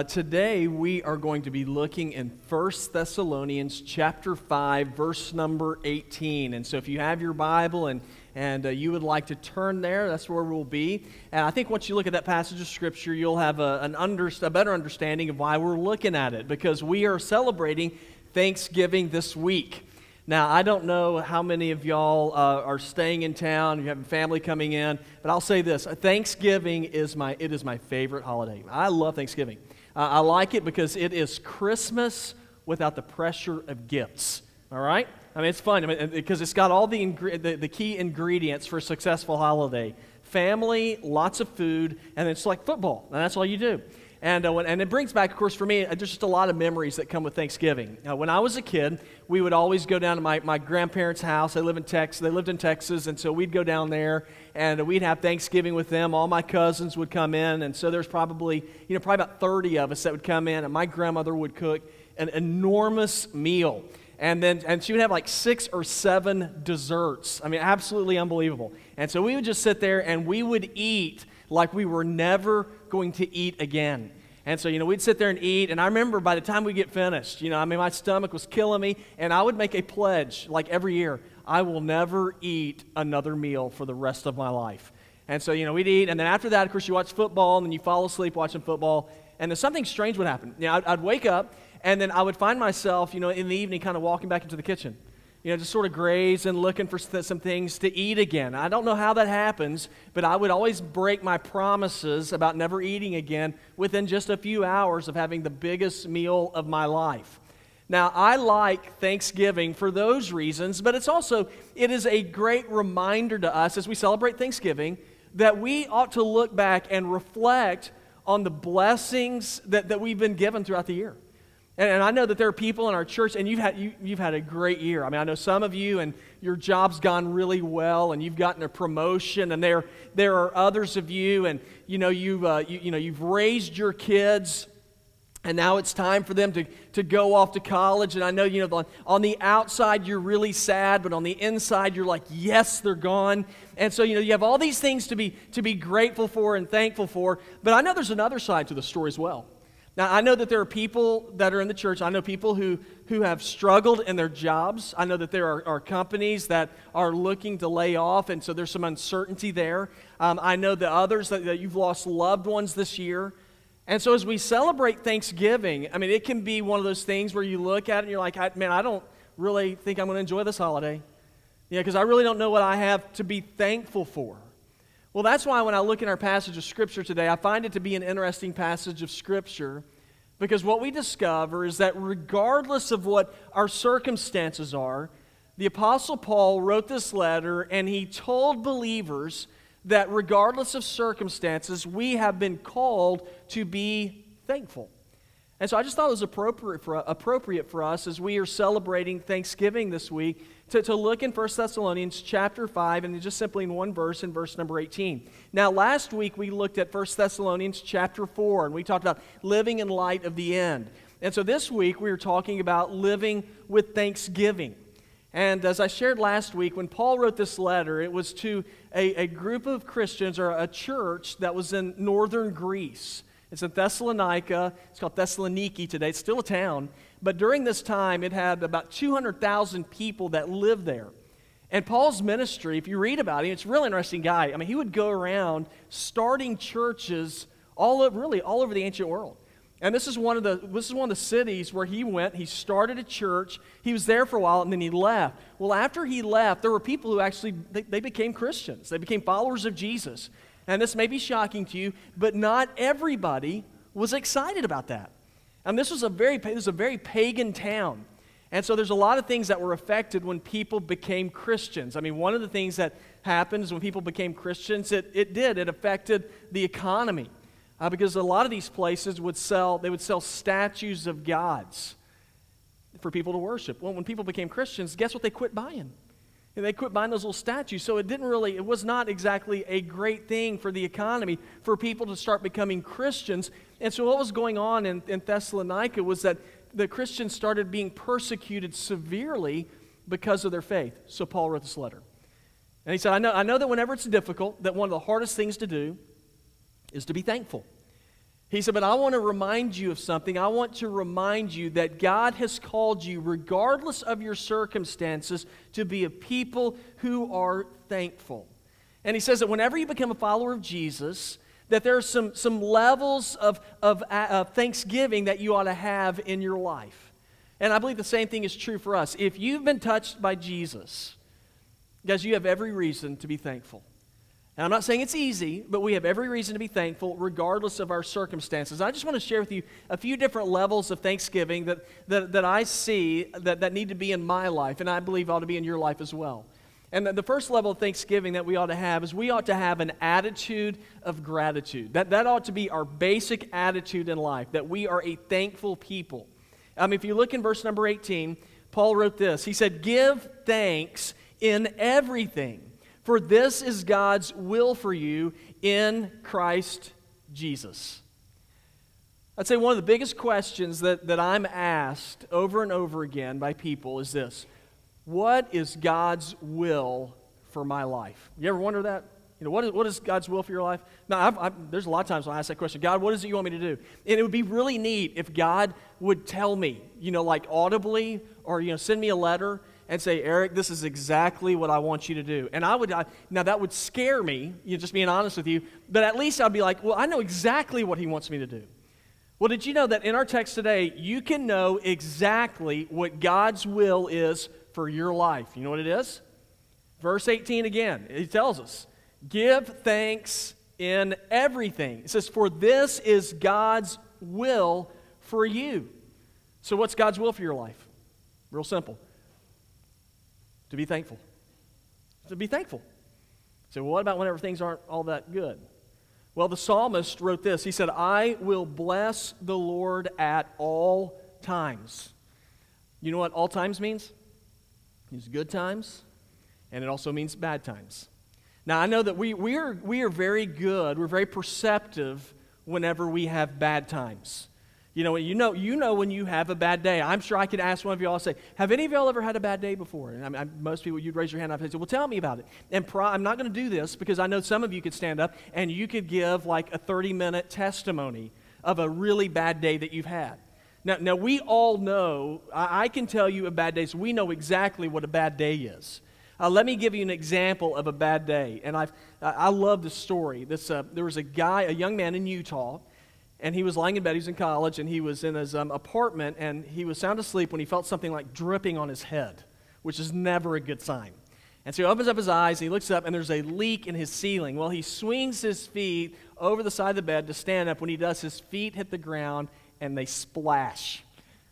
Uh, today we are going to be looking in 1 Thessalonians chapter 5, verse number 18. And so if you have your Bible and, and uh, you would like to turn there, that's where we'll be. And I think once you look at that passage of Scripture, you'll have a, an under, a better understanding of why we're looking at it, because we are celebrating Thanksgiving this week. Now, I don't know how many of y'all uh, are staying in town, you have family coming in, but I'll say this Thanksgiving is my, it is my favorite holiday. I love Thanksgiving. Uh, I like it because it is Christmas without the pressure of gifts. All right? I mean, it's fun I mean, because it's got all the, the, the key ingredients for a successful holiday family, lots of food, and it's like football. And that's all you do. And, uh, when, and it brings back, of course, for me, uh, just a lot of memories that come with Thanksgiving. Uh, when I was a kid, we would always go down to my, my grandparents' house. They live in Texas. They lived in Texas, and so we'd go down there and we'd have Thanksgiving with them. All my cousins would come in, and so there's probably, you know, probably about 30 of us that would come in, and my grandmother would cook an enormous meal. And then and she would have like six or seven desserts. I mean, absolutely unbelievable. And so we would just sit there and we would eat like we were never going to eat again. And so, you know, we'd sit there and eat. And I remember by the time we get finished, you know, I mean, my stomach was killing me. And I would make a pledge, like every year, I will never eat another meal for the rest of my life. And so, you know, we'd eat. And then after that, of course, you watch football and then you fall asleep watching football. And then something strange would happen. You know, I'd, I'd wake up and then I would find myself, you know, in the evening kind of walking back into the kitchen you know, just sort of graze and looking for some things to eat again. I don't know how that happens, but I would always break my promises about never eating again within just a few hours of having the biggest meal of my life. Now, I like Thanksgiving for those reasons, but it's also it is a great reminder to us as we celebrate Thanksgiving that we ought to look back and reflect on the blessings that, that we've been given throughout the year. And, and, I know that there are people in our church, and you've had, you, you've had a great year. I mean, I know some of you, and your job's gone really well, and you've gotten a promotion, and there, there are others of you, and you know, you've, uh, you, you know, you've raised your kids. And now it's time for them to, to go off to college. And I know, you know, on, on the outside you're really sad, but on the inside you're like, yes, they're gone. And so, you know, you have all these things to be, to be grateful for and thankful for. But I know there's another side to the story as well. Now, I know that there are people that are in the church. I know people who, who have struggled in their jobs. I know that there are, are companies that are looking to lay off, and so there's some uncertainty there. Um, I know that others that, that you've lost loved ones this year. And so, as we celebrate Thanksgiving, I mean, it can be one of those things where you look at it and you're like, man, I don't really think I'm going to enjoy this holiday. Yeah, because I really don't know what I have to be thankful for. Well, that's why when I look in our passage of Scripture today, I find it to be an interesting passage of Scripture because what we discover is that regardless of what our circumstances are, the Apostle Paul wrote this letter and he told believers that regardless of circumstances, we have been called to be thankful. And so I just thought it was appropriate for, appropriate for us as we are celebrating Thanksgiving this week to, to look in 1 Thessalonians chapter 5 and just simply in one verse, in verse number 18. Now, last week we looked at 1 Thessalonians chapter 4 and we talked about living in light of the end. And so this week we are talking about living with thanksgiving. And as I shared last week, when Paul wrote this letter, it was to a, a group of Christians or a church that was in northern Greece. It's in Thessalonica. It's called Thessaloniki today. It's still a town. But during this time, it had about 200,000 people that lived there. And Paul's ministry, if you read about him, it's a really interesting guy. I mean, he would go around starting churches all over, really all over the ancient world. And this is one of the this is one of the cities where he went. He started a church. He was there for a while and then he left. Well, after he left, there were people who actually they, they became Christians. They became followers of Jesus. And this may be shocking to you, but not everybody was excited about that. And this was a very, this was a very pagan town. And so there's a lot of things that were affected when people became Christians. I mean, one of the things that happens when people became Christians, it, it did, it affected the economy. Uh, because a lot of these places would sell, they would sell statues of gods for people to worship. Well, when people became Christians, guess what they quit buying? And they quit buying those little statues. So it didn't really, it was not exactly a great thing for the economy for people to start becoming Christians. And so what was going on in, in Thessalonica was that the Christians started being persecuted severely because of their faith. So Paul wrote this letter. And he said, I know, I know that whenever it's difficult, that one of the hardest things to do is to be thankful. He said, But I want to remind you of something. I want to remind you that God has called you, regardless of your circumstances, to be a people who are thankful. And he says that whenever you become a follower of Jesus, that there are some, some levels of, of, uh, of thanksgiving that you ought to have in your life. And I believe the same thing is true for us. If you've been touched by Jesus, guys, you have every reason to be thankful. And I'm not saying it's easy, but we have every reason to be thankful regardless of our circumstances. I just want to share with you a few different levels of thanksgiving that, that, that I see that, that need to be in my life, and I believe ought to be in your life as well. And the, the first level of thanksgiving that we ought to have is we ought to have an attitude of gratitude. That, that ought to be our basic attitude in life, that we are a thankful people. Um, if you look in verse number 18, Paul wrote this He said, Give thanks in everything for this is God's will for you in Christ Jesus. I'd say one of the biggest questions that, that I'm asked over and over again by people is this What is God's will for my life? You ever wonder that? You know, what is, what is God's will for your life? Now, I've, I've, there's a lot of times when I ask that question God, what is it you want me to do? And it would be really neat if God would tell me, you know, like audibly or, you know, send me a letter and say, Eric, this is exactly what I want you to do. And I would, I, now that would scare me, you know, just being honest with you, but at least I'd be like, well, I know exactly what he wants me to do. Well, did you know that in our text today, you can know exactly what God's will is for your life? You know what it is? Verse 18 again, he tells us, give thanks in everything. It says, for this is God's will for you. So, what's God's will for your life? Real simple to be thankful. To be thankful. So, well, what about whenever things aren't all that good? Well, the psalmist wrote this. He said, I will bless the Lord at all times. You know what all times means? It means good times, and it also means bad times. Now, I know that we, we, are, we are very good, we're very perceptive whenever we have bad times. You know, you know, you know when you have a bad day. I'm sure I could ask one of y'all, say, have any of y'all ever had a bad day before? And I, I, most people, you'd raise your hand. I'd say, well, tell me about it. And pro- I'm not going to do this because I know some of you could stand up and you could give like a 30 minute testimony of a really bad day that you've had. Now, now we all know, I, I can tell you a bad day, so we know exactly what a bad day is. Uh, let me give you an example of a bad day. And I've, I love this story. This, uh, there was a guy, a young man in Utah and he was lying in bed. He was in college, and he was in his um, apartment, and he was sound asleep when he felt something like dripping on his head, which is never a good sign. And so he opens up his eyes, and he looks up, and there's a leak in his ceiling. Well, he swings his feet over the side of the bed to stand up. When he does, his feet hit the ground, and they splash.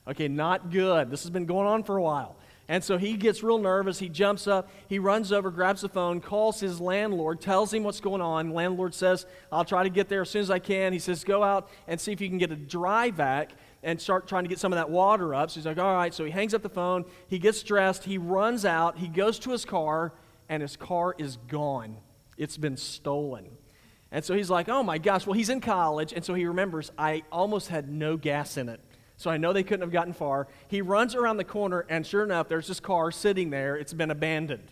Okay, not good. This has been going on for a while. And so he gets real nervous. He jumps up. He runs over, grabs the phone, calls his landlord, tells him what's going on. Landlord says, I'll try to get there as soon as I can. He says, Go out and see if you can get a dry vac and start trying to get some of that water up. So he's like, All right. So he hangs up the phone. He gets dressed. He runs out. He goes to his car, and his car is gone. It's been stolen. And so he's like, Oh my gosh. Well, he's in college. And so he remembers, I almost had no gas in it so I know they couldn't have gotten far. He runs around the corner, and sure enough, there's this car sitting there. It's been abandoned.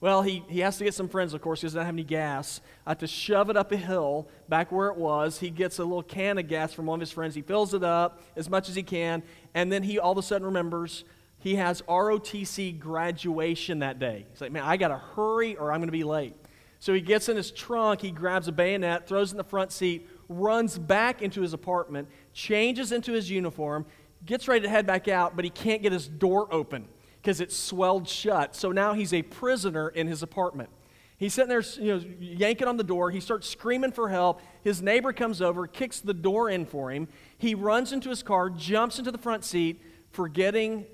Well, he, he has to get some friends, of course, he doesn't have any gas. I have to shove it up a hill back where it was. He gets a little can of gas from one of his friends. He fills it up as much as he can, and then he all of a sudden remembers he has ROTC graduation that day. He's like, man, I got to hurry or I'm going to be late. So he gets in his trunk, he grabs a bayonet, throws in the front seat, runs back into his apartment, changes into his uniform, gets ready to head back out, but he can't get his door open because it's swelled shut. So now he's a prisoner in his apartment. He's sitting there, you know, yanking on the door. He starts screaming for help. His neighbor comes over, kicks the door in for him. He runs into his car, jumps into the front seat, forgetting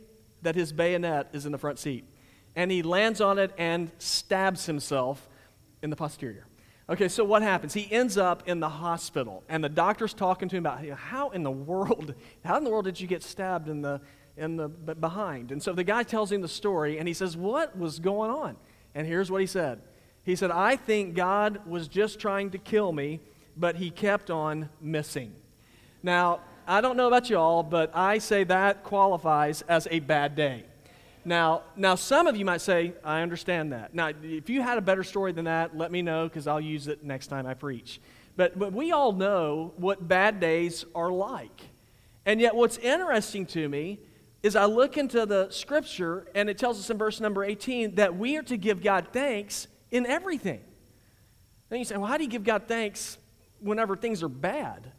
that his bayonet is in the front seat. And he lands on it and stabs himself in the posterior. Okay, so what happens? He ends up in the hospital, and the doctor's talking to him about how in the world, how in the world did you get stabbed in the in the behind? And so the guy tells him the story, and he says, "What was going on?" And here's what he said. He said, "I think God was just trying to kill me, but He kept on missing." Now, I don't know about y'all, but I say that qualifies as a bad day. Now, now some of you might say, I understand that. Now, if you had a better story than that, let me know because I'll use it next time I preach. But, but we all know what bad days are like. And yet, what's interesting to me is I look into the scripture and it tells us in verse number 18 that we are to give God thanks in everything. Then you say, well, how do you give God thanks whenever things are bad?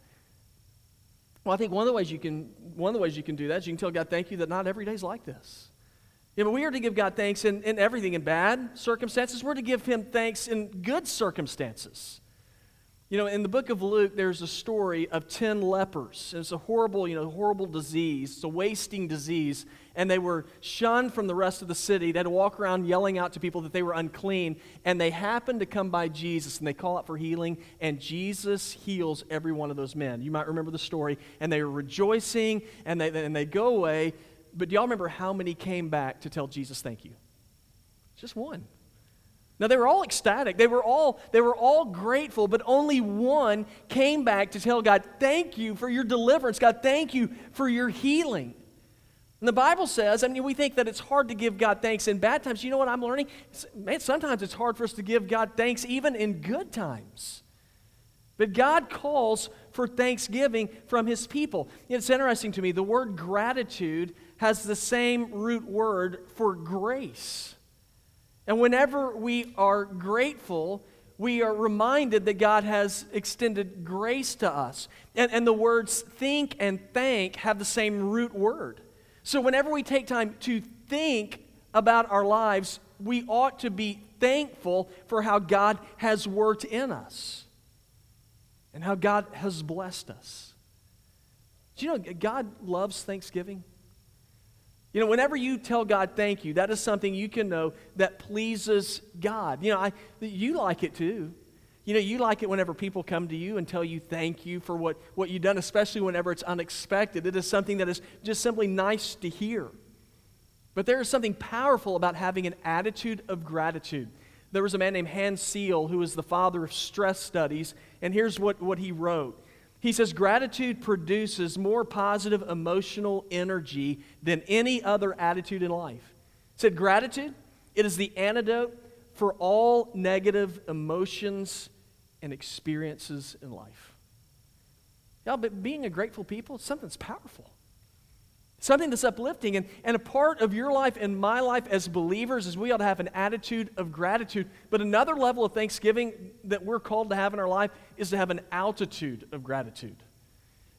Well, I think one of the ways you can one of the ways you can do that is you can tell God thank you that not every day is like this. Yeah, but we are to give God thanks in, in everything in bad circumstances. We're to give him thanks in good circumstances. You know, in the book of Luke, there's a story of 10 lepers. And it's a horrible, you know, horrible disease. It's a wasting disease. And they were shunned from the rest of the city. They had to walk around yelling out to people that they were unclean. And they happened to come by Jesus and they call out for healing. And Jesus heals every one of those men. You might remember the story. And they were rejoicing and they, and they go away. But do y'all remember how many came back to tell Jesus thank you? Just one. Now they were all ecstatic. They were all they were all grateful, but only one came back to tell God, "Thank you for your deliverance. God, thank you for your healing." And the Bible says, I mean, we think that it's hard to give God thanks in bad times. You know what I'm learning? Man, sometimes it's hard for us to give God thanks even in good times. But God calls for thanksgiving from his people. It's interesting to me, the word gratitude has the same root word for grace. And whenever we are grateful, we are reminded that God has extended grace to us. And, and the words think and thank have the same root word. So whenever we take time to think about our lives, we ought to be thankful for how God has worked in us and how God has blessed us. Do you know God loves Thanksgiving? You know, whenever you tell God thank you, that is something you can know that pleases God. You know, I, you like it too. You know, you like it whenever people come to you and tell you thank you for what, what you've done, especially whenever it's unexpected. It is something that is just simply nice to hear. But there is something powerful about having an attitude of gratitude. There was a man named Hans Selye who was the father of stress studies, and here's what, what he wrote. He says, Gratitude produces more positive emotional energy than any other attitude in life. He said, Gratitude, it is the antidote for all negative emotions and experiences in life. Yeah, but being a grateful people, it's something that's powerful something that's uplifting. And, and a part of your life and my life as believers is we ought to have an attitude of gratitude. But another level of thanksgiving that we're called to have in our life is to have an altitude of gratitude.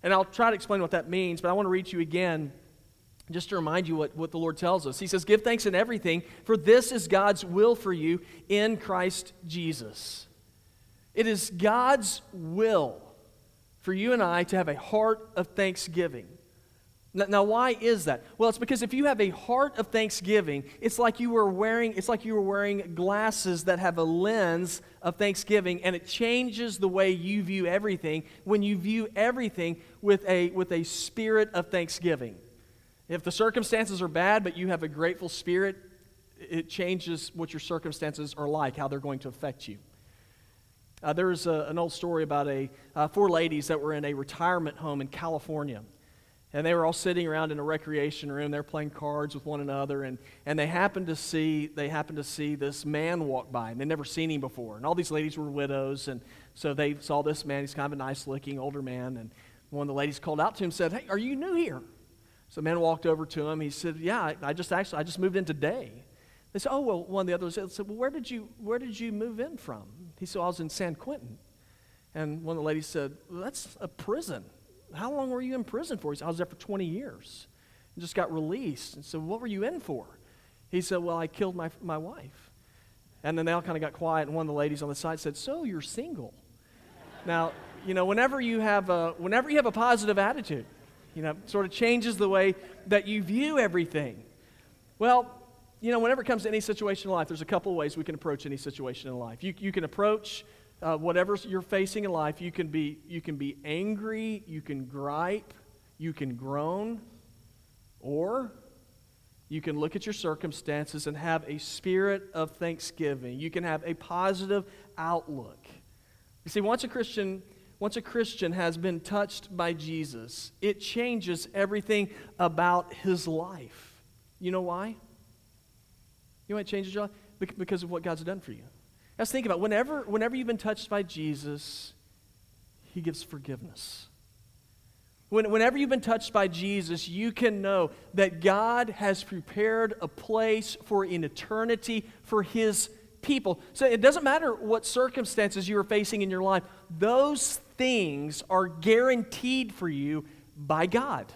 And I'll try to explain what that means, but I want to read you again just to remind you what, what the Lord tells us. He says, Give thanks in everything, for this is God's will for you in Christ Jesus. It is God's will for you and I to have a heart of thanksgiving. Now, why is that? Well, it's because if you have a heart of thanksgiving, it's like you were wearing, it's like you were wearing glasses that have a lens of thanksgiving, and it changes the way you view everything when you view everything with a, with a spirit of thanksgiving. If the circumstances are bad, but you have a grateful spirit, it changes what your circumstances are like, how they're going to affect you. Uh, there's a, an old story about a, uh, four ladies that were in a retirement home in California and they were all sitting around in a recreation room. They're playing cards with one another, and, and they happened to see they happened to see this man walk by, and they'd never seen him before. And all these ladies were widows, and so they saw this man. He's kind of a nice-looking older man, and one of the ladies called out to him, and said, "Hey, are you new here?" So the man walked over to him. He said, "Yeah, I, I just actually I just moved in today." They said, "Oh well." One of the others said, "Well, where did you where did you move in from?" He said, "I was in San Quentin." And one of the ladies said, well, "That's a prison." How long were you in prison for? He said, I was there for 20 years and just got released. And so, what were you in for? He said, Well, I killed my, my wife. And then they all kind of got quiet, and one of the ladies on the side said, So you're single. now, you know, whenever you have a, whenever you have a positive attitude, you know, sort of changes the way that you view everything. Well, you know, whenever it comes to any situation in life, there's a couple ways we can approach any situation in life. You, you can approach uh, whatever you're facing in life, you can, be, you can be angry, you can gripe, you can groan, or you can look at your circumstances and have a spirit of thanksgiving. You can have a positive outlook. You see, once a Christian once a Christian has been touched by Jesus, it changes everything about his life. You know why? You know why it changes your life? Because of what God's done for you. Let's think about it. whenever, whenever you've been touched by Jesus, He gives forgiveness. When, whenever you've been touched by Jesus, you can know that God has prepared a place for an eternity for His people. So it doesn't matter what circumstances you are facing in your life, those things are guaranteed for you by God.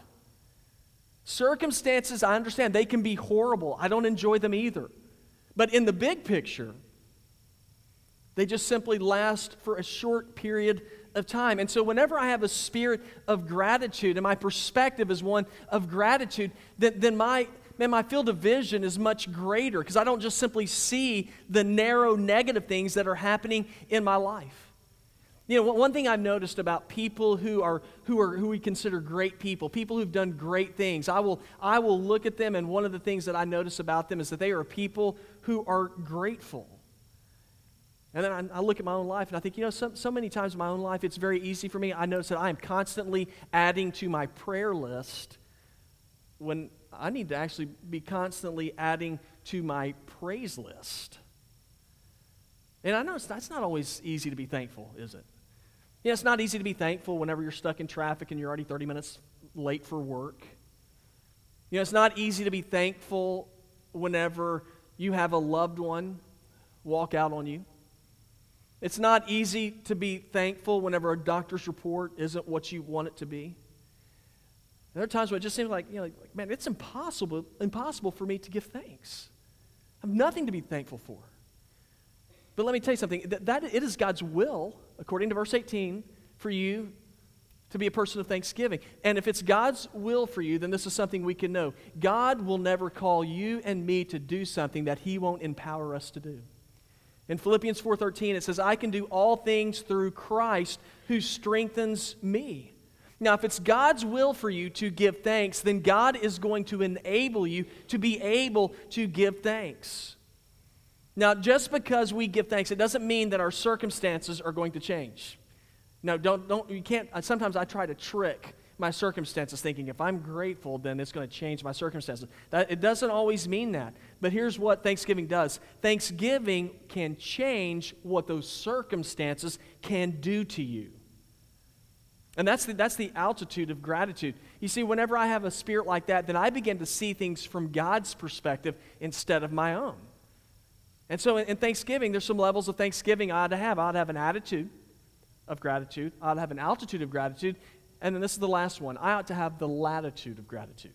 Circumstances, I understand, they can be horrible. I don't enjoy them either. But in the big picture, they just simply last for a short period of time. And so, whenever I have a spirit of gratitude and my perspective is one of gratitude, then, then my, man, my field of vision is much greater because I don't just simply see the narrow negative things that are happening in my life. You know, one thing I've noticed about people who are who are who we consider great people, people who've done great things, I will I will look at them, and one of the things that I notice about them is that they are people who are grateful. And then I, I, look at my own life and I think, you know, so, so many times in my own life, it's very easy for me. I notice that I am constantly adding to my prayer list when I need to actually be constantly adding to my praise list. And I know that's not always easy to be thankful, is it? Yeah, it's not easy to be thankful whenever you're stuck in traffic and you're already 30 minutes late for work. You know, it's not easy to be thankful whenever you have a loved one walk out on you. It's not easy to be thankful whenever a doctor's report isn't what you want it to be. There are times where it just seems like, you know, like, man, it's impossible, impossible for me to give thanks. I have nothing to be thankful for. But let me tell you something. That, that it is God's will, according to verse 18, for you to be a person of thanksgiving. And if it's God's will for you, then this is something we can know. God will never call you and me to do something that he won't empower us to do. In Philippians 4:13 it says I can do all things through Christ who strengthens me. Now if it's God's will for you to give thanks, then God is going to enable you to be able to give thanks. Now just because we give thanks it doesn't mean that our circumstances are going to change. No, don't don't you can't sometimes I try to trick my circumstances, thinking if I'm grateful, then it's going to change my circumstances. That, it doesn't always mean that. But here's what Thanksgiving does Thanksgiving can change what those circumstances can do to you. And that's the, that's the altitude of gratitude. You see, whenever I have a spirit like that, then I begin to see things from God's perspective instead of my own. And so in, in Thanksgiving, there's some levels of Thanksgiving I ought to have. I ought to have an attitude of gratitude, I ought to have an altitude of gratitude, and then this is the last one. I ought to have the latitude of gratitude.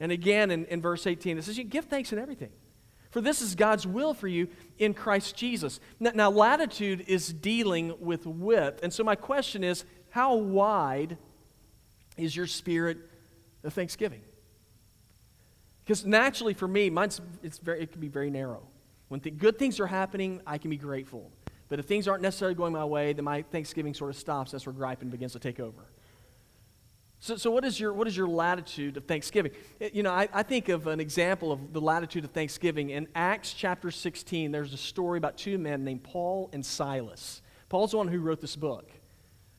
And again, in, in verse 18, it says, You give thanks in everything. For this is God's will for you in Christ Jesus. Now, now, latitude is dealing with width. And so, my question is how wide is your spirit of thanksgiving? Because naturally, for me, mine's, it's very, it can be very narrow. When th- good things are happening, I can be grateful. But if things aren't necessarily going my way, then my Thanksgiving sort of stops. That's where griping begins to take over. So, so what, is your, what is your latitude of Thanksgiving? You know, I, I think of an example of the latitude of Thanksgiving. In Acts chapter 16, there's a story about two men named Paul and Silas. Paul's the one who wrote this book,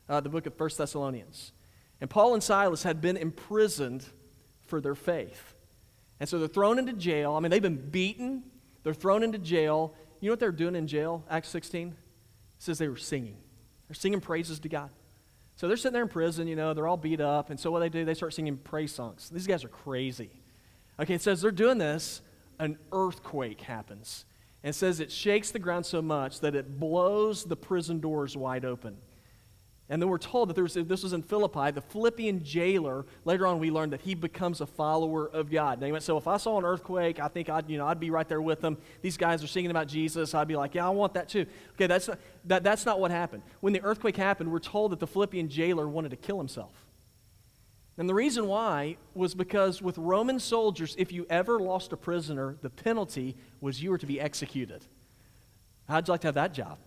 uh, the book of First Thessalonians. And Paul and Silas had been imprisoned for their faith. And so they're thrown into jail. I mean, they've been beaten, they're thrown into jail, you know what they're doing in jail? Acts 16? It says they were singing. They're singing praises to God. So they're sitting there in prison, you know, they're all beat up. And so what they do, they start singing praise songs. These guys are crazy. Okay, it says they're doing this, an earthquake happens. And it says it shakes the ground so much that it blows the prison doors wide open. And then we're told that was, this was in Philippi, the Philippian jailer, later on we learned that he becomes a follower of God. Now he went, so if I saw an earthquake, I think I'd, you know, I'd be right there with them. These guys are singing about Jesus. I'd be like, yeah, I want that too. Okay, that's not, that, that's not what happened. When the earthquake happened, we're told that the Philippian jailer wanted to kill himself. And the reason why was because with Roman soldiers, if you ever lost a prisoner, the penalty was you were to be executed. How'd you like to have that job?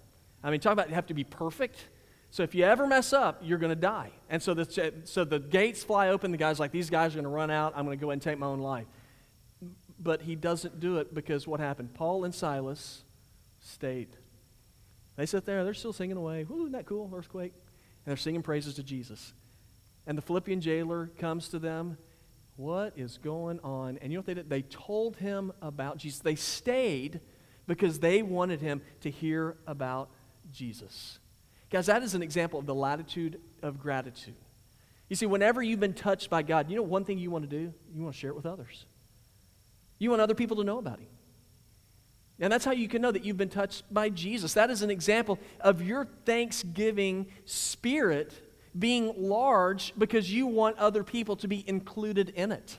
I mean, talk about you have to be perfect. So if you ever mess up, you're going to die. And so the, so the gates fly open. The guy's like, these guys are going to run out. I'm going to go ahead and take my own life. But he doesn't do it because what happened? Paul and Silas stayed. They sit there, they're still singing away. Woo, isn't that cool? Earthquake. And they're singing praises to Jesus. And the Philippian jailer comes to them. What is going on? And you know what they did? They told him about Jesus. They stayed because they wanted him to hear about Jesus. Guys, that is an example of the latitude of gratitude. You see, whenever you've been touched by God, you know one thing you want to do? You want to share it with others. You want other people to know about Him. And that's how you can know that you've been touched by Jesus. That is an example of your thanksgiving spirit being large because you want other people to be included in it.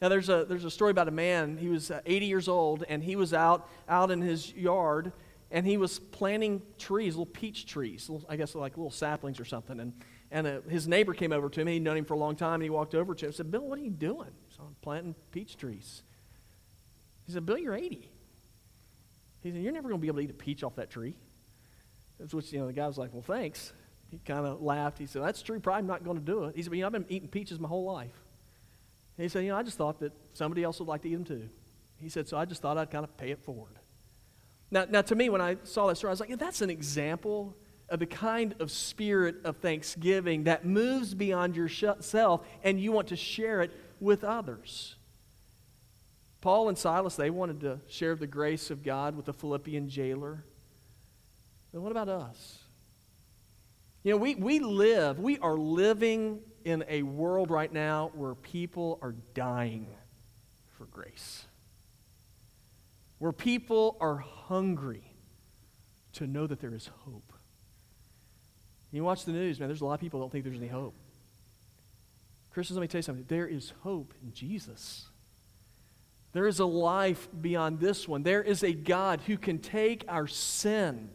Now, there's a, there's a story about a man, he was uh, 80 years old, and he was out, out in his yard, and he was planting trees, little peach trees, I guess like little saplings or something. And, and uh, his neighbor came over to him, he'd known him for a long time, and he walked over to him and said, Bill, what are you doing? So I'm planting peach trees. He said, Bill, you're 80. He said, You're never going to be able to eat a peach off that tree. That's which, you know, the guy was like, Well, thanks. He kind of laughed. He said, That's true. Probably not going to do it. He said, But, you know, I've been eating peaches my whole life. And he said, You know, I just thought that somebody else would like to eat them too. He said, So I just thought I'd kind of pay it forward. Now, now to me, when I saw that story, I was like, yeah, That's an example of the kind of spirit of thanksgiving that moves beyond yourself and you want to share it with others. Paul and Silas, they wanted to share the grace of God with the Philippian jailer. But what about us? You know, we, we live, we are living in a world right now where people are dying for grace, where people are hungry to know that there is hope. You watch the news, man, there's a lot of people don't think there's any hope. Christians, let me tell you something. There is hope in Jesus. There is a life beyond this one. There is a God who can take our sin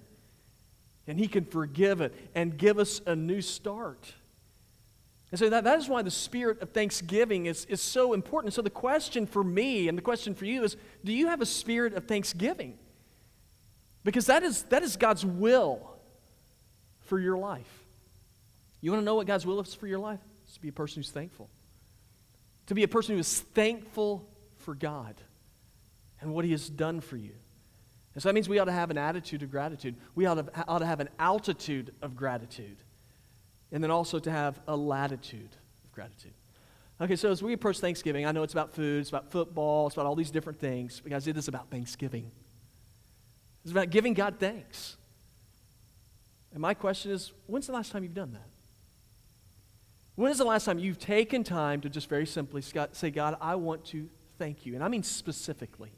and he can forgive it and give us a new start. And so that, that is why the spirit of thanksgiving is, is so important. So the question for me and the question for you is do you have a spirit of thanksgiving? Because that is, that is God's will for your life. You want to know what God's will is for your life? It's to be a person who's thankful. To be a person who is thankful for God and what He has done for you. And so that means we ought to have an attitude of gratitude. We ought to, ought to have an altitude of gratitude. And then also to have a latitude of gratitude. Okay, so as we approach Thanksgiving, I know it's about food, it's about football, it's about all these different things, because it is about Thanksgiving. It's about giving God thanks. And my question is when's the last time you've done that? When is the last time you've taken time to just very simply say, God, I want to thank you? And I mean specifically.